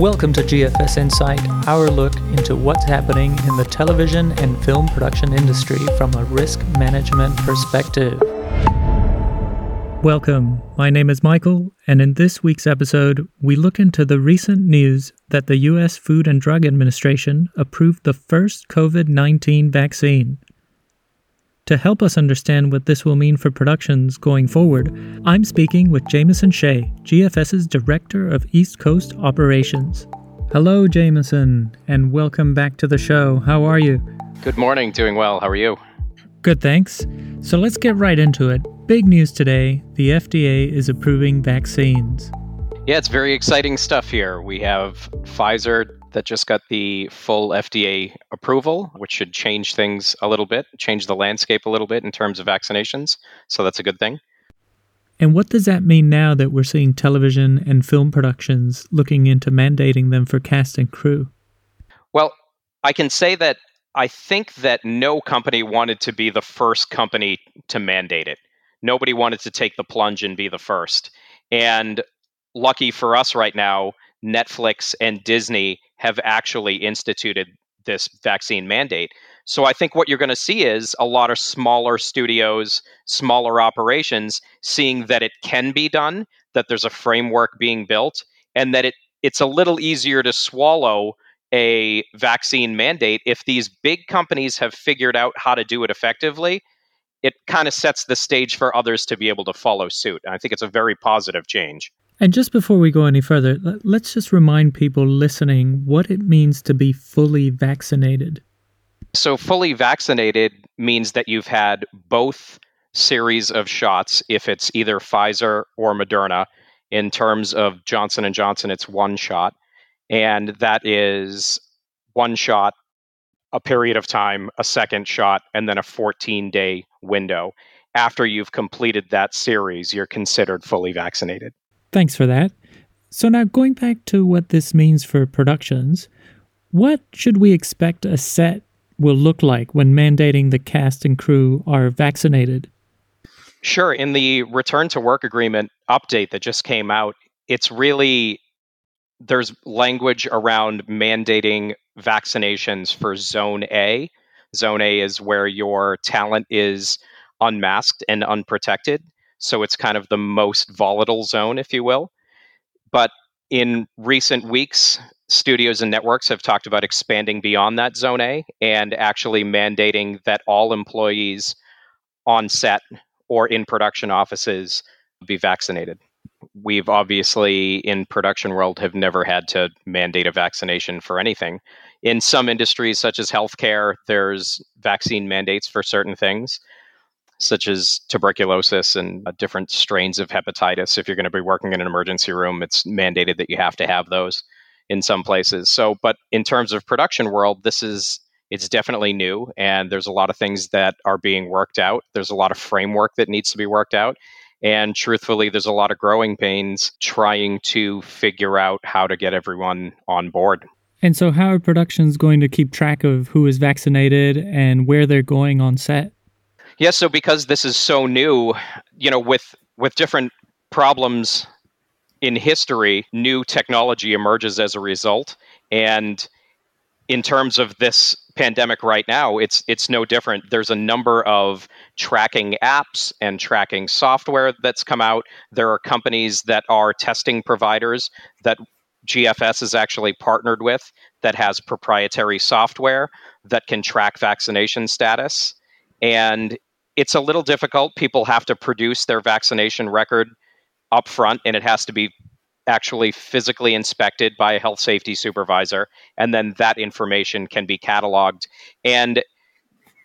Welcome to GFS Insight, our look into what's happening in the television and film production industry from a risk management perspective. Welcome. My name is Michael, and in this week's episode, we look into the recent news that the U.S. Food and Drug Administration approved the first COVID 19 vaccine. To help us understand what this will mean for productions going forward, I'm speaking with Jameson Shea, GFS's Director of East Coast Operations. Hello, Jameson, and welcome back to the show. How are you? Good morning. Doing well. How are you? Good, thanks. So let's get right into it. Big news today the FDA is approving vaccines. Yeah, it's very exciting stuff here. We have Pfizer that just got the full FDA approval, which should change things a little bit, change the landscape a little bit in terms of vaccinations. So that's a good thing. And what does that mean now that we're seeing television and film productions looking into mandating them for cast and crew? Well, I can say that I think that no company wanted to be the first company to mandate it. Nobody wanted to take the plunge and be the first. And lucky for us right now, Netflix and Disney have actually instituted this vaccine mandate. So I think what you're going to see is a lot of smaller studios, smaller operations seeing that it can be done, that there's a framework being built, and that it it's a little easier to swallow a vaccine mandate if these big companies have figured out how to do it effectively. It kind of sets the stage for others to be able to follow suit. And I think it's a very positive change. And just before we go any further, let's just remind people listening what it means to be fully vaccinated. So, fully vaccinated means that you've had both series of shots if it's either Pfizer or Moderna. In terms of Johnson and Johnson, it's one shot, and that is one shot, a period of time, a second shot, and then a 14 day window. After you've completed that series, you're considered fully vaccinated. Thanks for that. So, now going back to what this means for productions, what should we expect a set will look like when mandating the cast and crew are vaccinated? Sure. In the return to work agreement update that just came out, it's really there's language around mandating vaccinations for zone A. Zone A is where your talent is unmasked and unprotected. So it's kind of the most volatile zone, if you will. But in recent weeks, studios and networks have talked about expanding beyond that zone A and actually mandating that all employees on set or in production offices be vaccinated. We've obviously in production world have never had to mandate a vaccination for anything. In some industries such as healthcare, there's vaccine mandates for certain things such as tuberculosis and uh, different strains of hepatitis. If you're going to be working in an emergency room, it's mandated that you have to have those in some places. So, but in terms of production world, this is it's definitely new and there's a lot of things that are being worked out. There's a lot of framework that needs to be worked out. And truthfully, there's a lot of growing pains trying to figure out how to get everyone on board. And so, how are productions going to keep track of who is vaccinated and where they're going on set? Yes, so because this is so new, you know, with with different problems in history, new technology emerges as a result. And in terms of this pandemic right now, it's it's no different. There's a number of tracking apps and tracking software that's come out. There are companies that are testing providers that GFS is actually partnered with that has proprietary software that can track vaccination status. And it's a little difficult. People have to produce their vaccination record up front, and it has to be actually physically inspected by a health safety supervisor, and then that information can be cataloged. And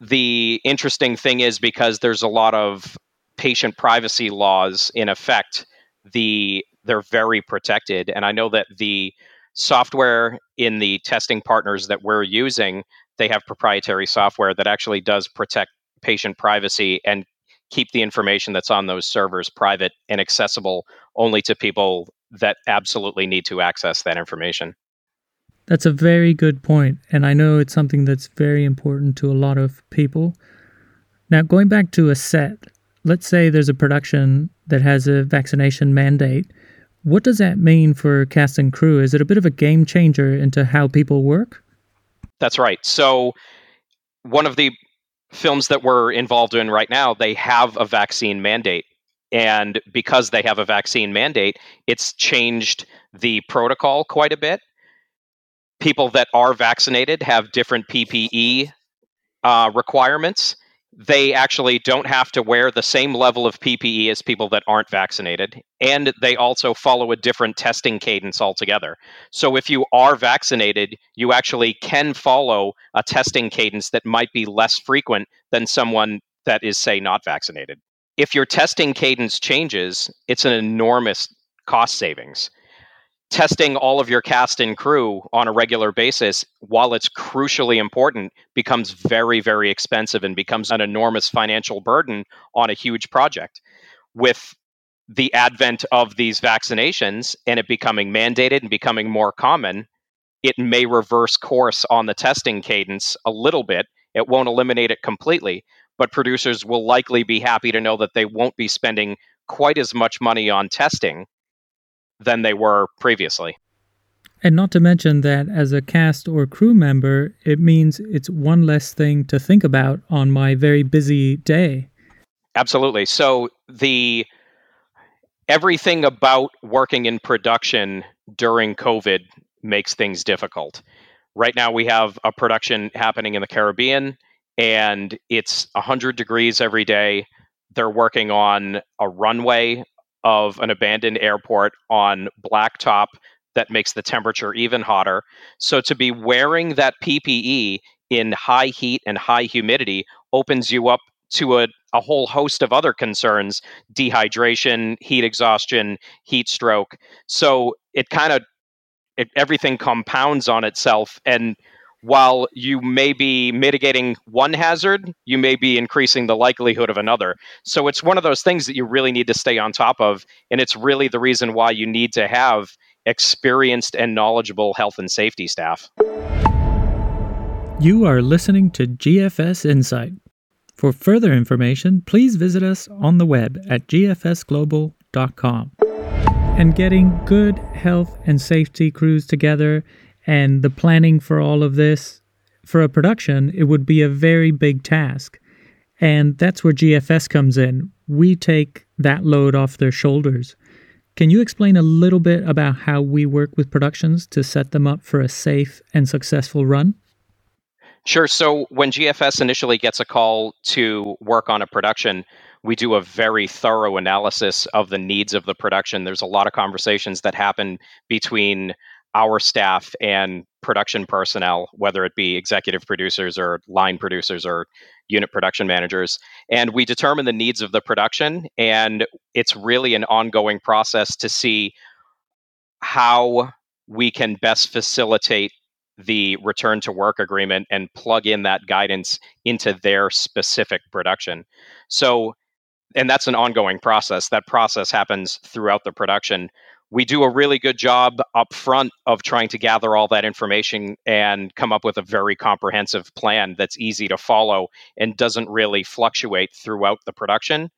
the interesting thing is because there's a lot of patient privacy laws in effect, the they're very protected. And I know that the software in the testing partners that we're using, they have proprietary software that actually does protect patient privacy and keep the information that's on those servers private and accessible only to people that absolutely need to access that information. That's a very good point, and I know it's something that's very important to a lot of people. Now, going back to a set, let's say there's a production that has a vaccination mandate. What does that mean for cast and crew? Is it a bit of a game changer into how people work? That's right. So, one of the films that we're involved in right now, they have a vaccine mandate. And because they have a vaccine mandate, it's changed the protocol quite a bit. People that are vaccinated have different PPE uh, requirements they actually don't have to wear the same level of PPE as people that aren't vaccinated. And they also follow a different testing cadence altogether. So if you are vaccinated, you actually can follow a testing cadence that might be less frequent than someone that is, say, not vaccinated. If your testing cadence changes, it's an enormous cost savings testing all of your cast and crew on a regular basis, while it's crucially important, becomes very, very expensive and becomes an enormous financial burden on a huge project. With the advent of these vaccinations and it becoming mandated and becoming more common, it may reverse course on the testing cadence a little bit. It won't eliminate it completely, but producers will likely be happy to know that they won't be spending quite as much money on testing than they were previously. And not to mention that as a cast or crew member, it means it's one less thing to think about on my very busy day. Absolutely. So the everything about working in production during COVID makes things difficult. Right now we have a production happening in the Caribbean and it's 100 degrees every day. They're working on a runway of an abandoned airport on blacktop that makes the temperature even hotter. So to be wearing that PPE in high heat and high humidity opens you up to a, a whole host of other concerns dehydration, heat exhaustion, heat stroke. So it kind of everything compounds on itself and while you may be mitigating one hazard, you may be increasing the likelihood of another. So it's one of those things that you really need to stay on top of. And it's really the reason why you need to have experienced and knowledgeable health and safety staff. You are listening to GFS Insight. For further information, please visit us on the web at gfsglobal.com. And getting good health and safety crews together and the planning for all of this for a production, it would be a very big task. And that's where GFS comes in. We take that load off their shoulders. Can you explain a little bit about how we work with productions to set them up for a safe and successful run? Sure. So when GFS initially gets a call to work on a production, we do a very thorough analysis of the needs of the production. There's a lot of conversations that happen between our staff and production personnel, whether it be executive producers or line producers or unit production managers. And we determine the needs of the production. And it's really an ongoing process to see how we can best facilitate the return to work agreement and plug in that guidance into their specific production. So, and that's an ongoing process. That process happens throughout the production we do a really good job up front of trying to gather all that information and come up with a very comprehensive plan that's easy to follow and doesn't really fluctuate throughout the production.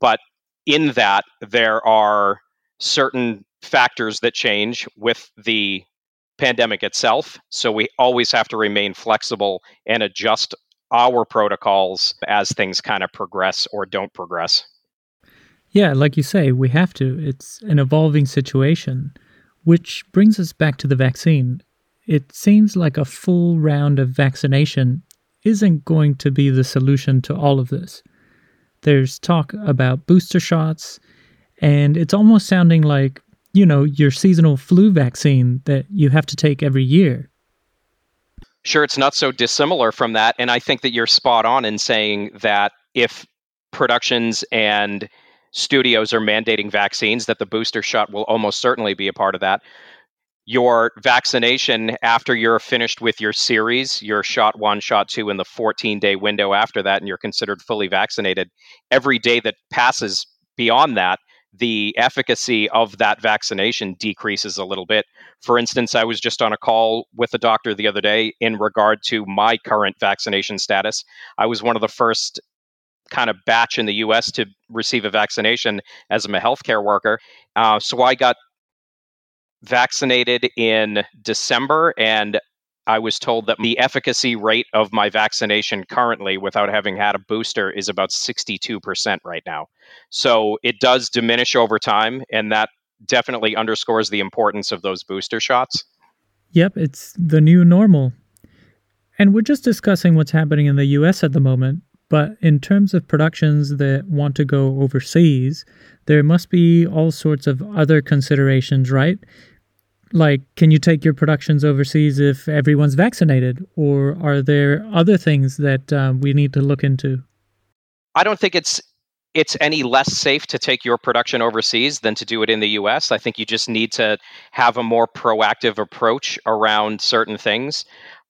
But in that, there are certain factors that change with the pandemic itself. So we always have to remain flexible and adjust our protocols as things kind of progress or don't progress. Yeah, like you say, we have to. It's an evolving situation, which brings us back to the vaccine. It seems like a full round of vaccination isn't going to be the solution to all of this. There's talk about booster shots, and it's almost sounding like, you know, your seasonal flu vaccine that you have to take every year. Sure, it's not so dissimilar from that. And I think that you're spot on in saying that if productions and studios are mandating vaccines, that the booster shot will almost certainly be a part of that. Your vaccination after you're finished with your series, your shot one, shot two, in the 14 day window after that, and you're considered fully vaccinated, every day that passes beyond that, the efficacy of that vaccination decreases a little bit. For instance, I was just on a call with a doctor the other day in regard to my current vaccination status. I was one of the first kind of batch in the U.S. to receive a vaccination as I'm a healthcare worker. Uh, so I got vaccinated in December, and I was told that the efficacy rate of my vaccination currently, without having had a booster, is about 62% right now. So it does diminish over time, and that definitely underscores the importance of those booster shots. Yep, it's the new normal. And we're just discussing what's happening in the US at the moment, but in terms of productions that want to go overseas, there must be all sorts of other considerations, right? Like, can you take your productions overseas if everyone's vaccinated? Or are there other things that um, we need to look into? I don't think it's it's any less safe to take your production overseas than to do it in the US. I think you just need to have a more proactive approach around certain things.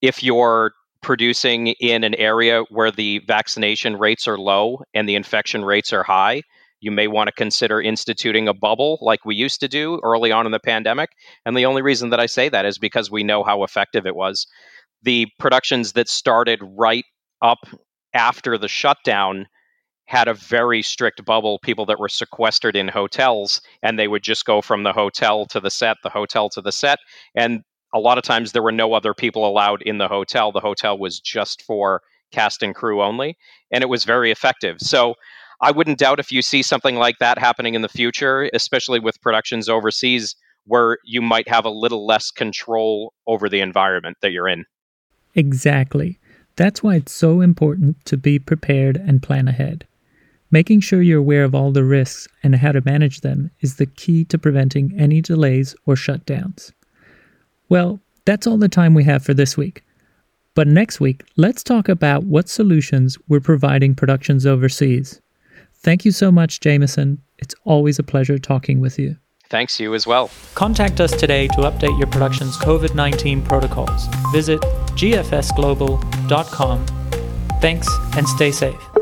If you're producing in an area where the vaccination rates are low and the infection rates are high, you may want to consider instituting a bubble like we used to do early on in the pandemic. And the only reason that I say that is because we know how effective it was. The productions that started right up after the shutdown had a very strict bubble people that were sequestered in hotels and they would just go from the hotel to the set the hotel to the set and a lot of times there were no other people allowed in the hotel. The hotel was just for cast and crew only and it was very effective. So i wouldn't doubt if you see something like that happening in the future especially with productions overseas where you might have a little less control over the environment that you're in. Exactly. That's why it's so important to be prepared and plan ahead. Making sure you're aware of all the risks and how to manage them is the key to preventing any delays or shutdowns. Well, that's all the time we have for this week. But next week, let's talk about what solutions we're providing productions overseas. Thank you so much, Jameson. It's always a pleasure talking with you. Thanks, you as well. Contact us today to update your production's COVID 19 protocols. Visit gfsglobal.com. Thanks and stay safe.